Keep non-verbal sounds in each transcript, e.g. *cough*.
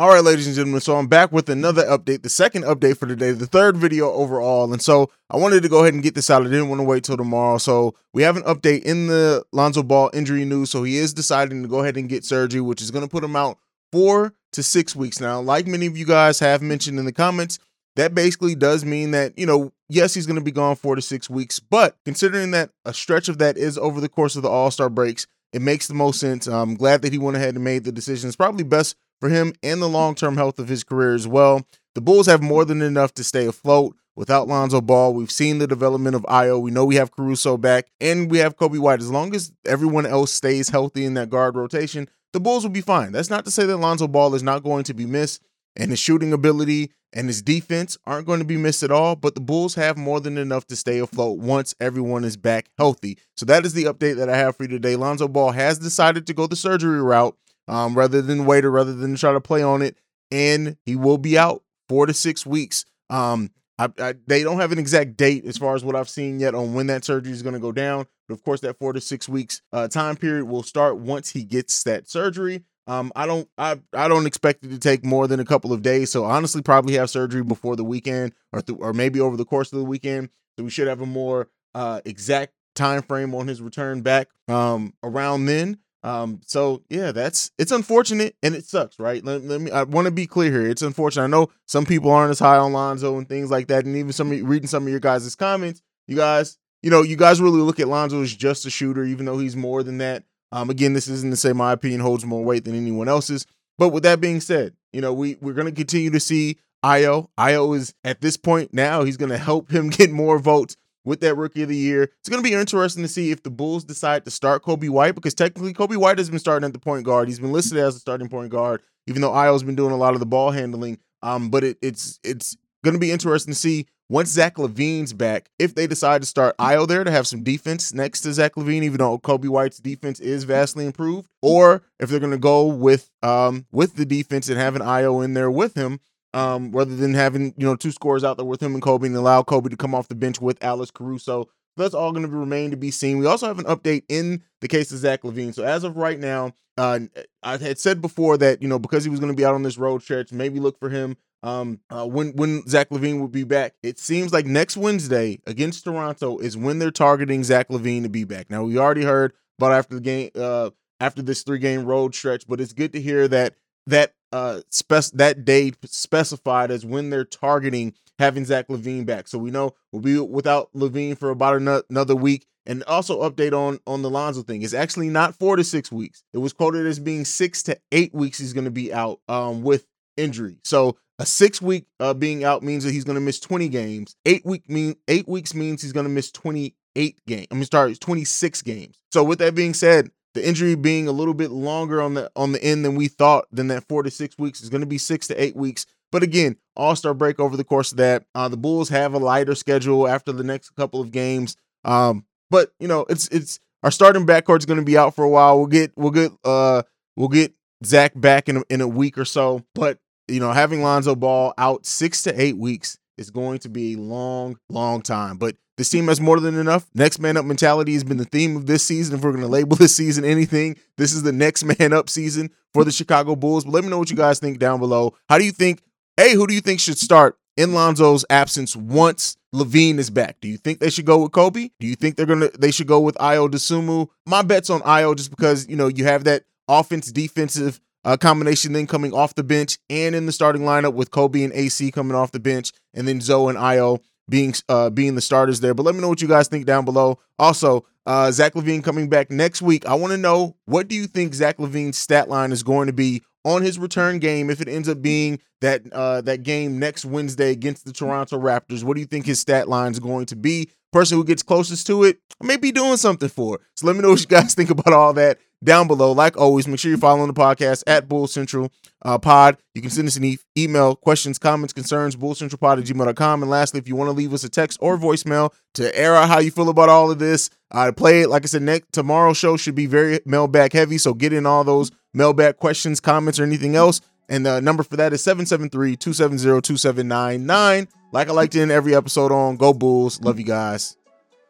All right, ladies and gentlemen. So I'm back with another update, the second update for today, the third video overall. And so I wanted to go ahead and get this out. I didn't want to wait till tomorrow. So we have an update in the Lonzo Ball injury news. So he is deciding to go ahead and get surgery, which is going to put him out four to six weeks. Now, like many of you guys have mentioned in the comments, that basically does mean that, you know, yes, he's going to be gone four to six weeks. But considering that a stretch of that is over the course of the All Star breaks, it makes the most sense. I'm glad that he went ahead and made the decision. It's probably best for him and the long term health of his career as well. The Bulls have more than enough to stay afloat. Without Lonzo Ball, we've seen the development of Ayo. We know we have Caruso back and we have Coby White. As long as everyone else stays healthy in that guard rotation, the Bulls will be fine. That's not to say that Lonzo Ball is not going to be missed and his shooting ability and his defense aren't going to be missed at all, but the Bulls have more than enough to stay afloat once everyone is back healthy. So that is the update that I have for you today. Lonzo Ball has decided to go the surgery route um, rather than wait or rather than try to play on it. And he will be out four to six weeks. Um, I, I, they don't have an exact date as far as what I've seen yet on when that surgery is going to go down. But of course, that four to six weeks uh, time period will start once he gets that surgery. Um, I don't, I, I don't expect it to take more than a couple of days. So honestly, probably have surgery before the weekend, or th- or maybe over the course of the weekend. So we should have a more uh, exact time frame on his return back um, around then. Um, so yeah, that's it's unfortunate and it sucks, right? Let, let me I want to be clear here. It's unfortunate. I know some people aren't as high on Lonzo and things like that, and even some reading some of your guys' comments, you guys, you know, you guys really look at Lonzo as just a shooter, even though he's more than that. Um, again, this isn't to say my opinion holds more weight than anyone else's. But with that being said, you know, we we're gonna continue to see Ayo. Ayo is at this point now, he's gonna help him *laughs* get more votes with that rookie of the year. It's going to be interesting to see if the Bulls decide to start Coby White because technically Coby White has been starting at the point guard. He's been listed as a starting point guard, even though Ayo's been doing a lot of the ball handling. Um, but it, it's it's going to be interesting to see once Zach LaVine's back if they decide to start Ayo there to have some defense next to Zach LaVine, even though Coby White's defense is vastly improved, or if they're going to go with um with the defense and have an Ayo in there with him um, rather than having you know two scores out there with him and Coby and allow Coby to come off the bench with Alex Caruso. That's all going to remain to be seen. We also have an update in the case of Zach LaVine. So as of right now, uh, I had said before that you know because he was going to be out on this road stretch, maybe look for him um, uh, when when Zach LaVine will be back. It seems like next Wednesday against Toronto is when they're targeting Zach LaVine to be back. Now we already heard about after the game, uh, after this three game road stretch, but it's good to hear that that uh spec that date specified as when they're targeting having Zach LaVine back. So we know we'll be without LaVine for about another week. And also update on on the Lonzo thing. It's actually not four to six weeks. It was quoted as being six to eight weeks. He's going to be out um with injury. So a six week uh, being out means that he's going to miss 20 games. Eight week mean eight weeks means he's going to miss 28 games. I'm sorry, 26 games. So with that being said, the injury being a little bit longer on the on the end than we thought than that four to six weeks is going to be six to eight weeks. But again all-star break over the course of that. Uh, the bulls have a lighter schedule after the next couple of games. Um, but you know it's it's our starting backcourt is going to be out for a while. We'll get we'll get uh we'll get zach back in a, in a week or so. But you know having lonzo ball out six to eight weeks is going to be a long long time. But this team has more than enough. Next man up mentality has been the theme of this season. If we're going to label *laughs* this season anything, this is the next man up season for the Chicago Bulls. But let me know what you guys think down below. How do you think, hey, who do you think should start in Lonzo's absence once LaVine is back? Do you think they should go with Coby? Do you think they're gonna they should go with Ayo Dosunmu? My bet's on Ayo just because you know you have that offense defensive uh, combination then coming off the bench and in the starting lineup with Coby and AC coming off the bench, and then Zoe and Ayo being uh, being the starters there. But let me know what you guys think down below. Also, uh, Zach LaVine coming back next week. I want to know what do you think Zach LaVine's stat line is going to be on his return game if it ends up being that uh, that game next Wednesday against the Toronto Raptors. What do you think his stat line is going to be? Person who gets closest to it, I may be doing something for. It. So let me know what you guys *laughs* think about all that down below. Like always, make sure you're following the podcast at Bull Central uh, Pod. You can send us an e- email, questions, comments, concerns, bullcentralpod at gmail.com. And lastly, if you want to leave us a text or voicemail to air out how you feel about all of this, uh, play it. Like I said, next tomorrow's show should be very mailbag heavy. So get in all those mailbag questions, comments, or anything else. And the number for that is 773 270 2799. Like I like to end every episode on Go Bulls. Love you guys.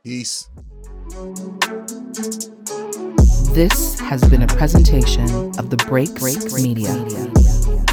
Peace. This has been a presentation of the Break Break Media. Media.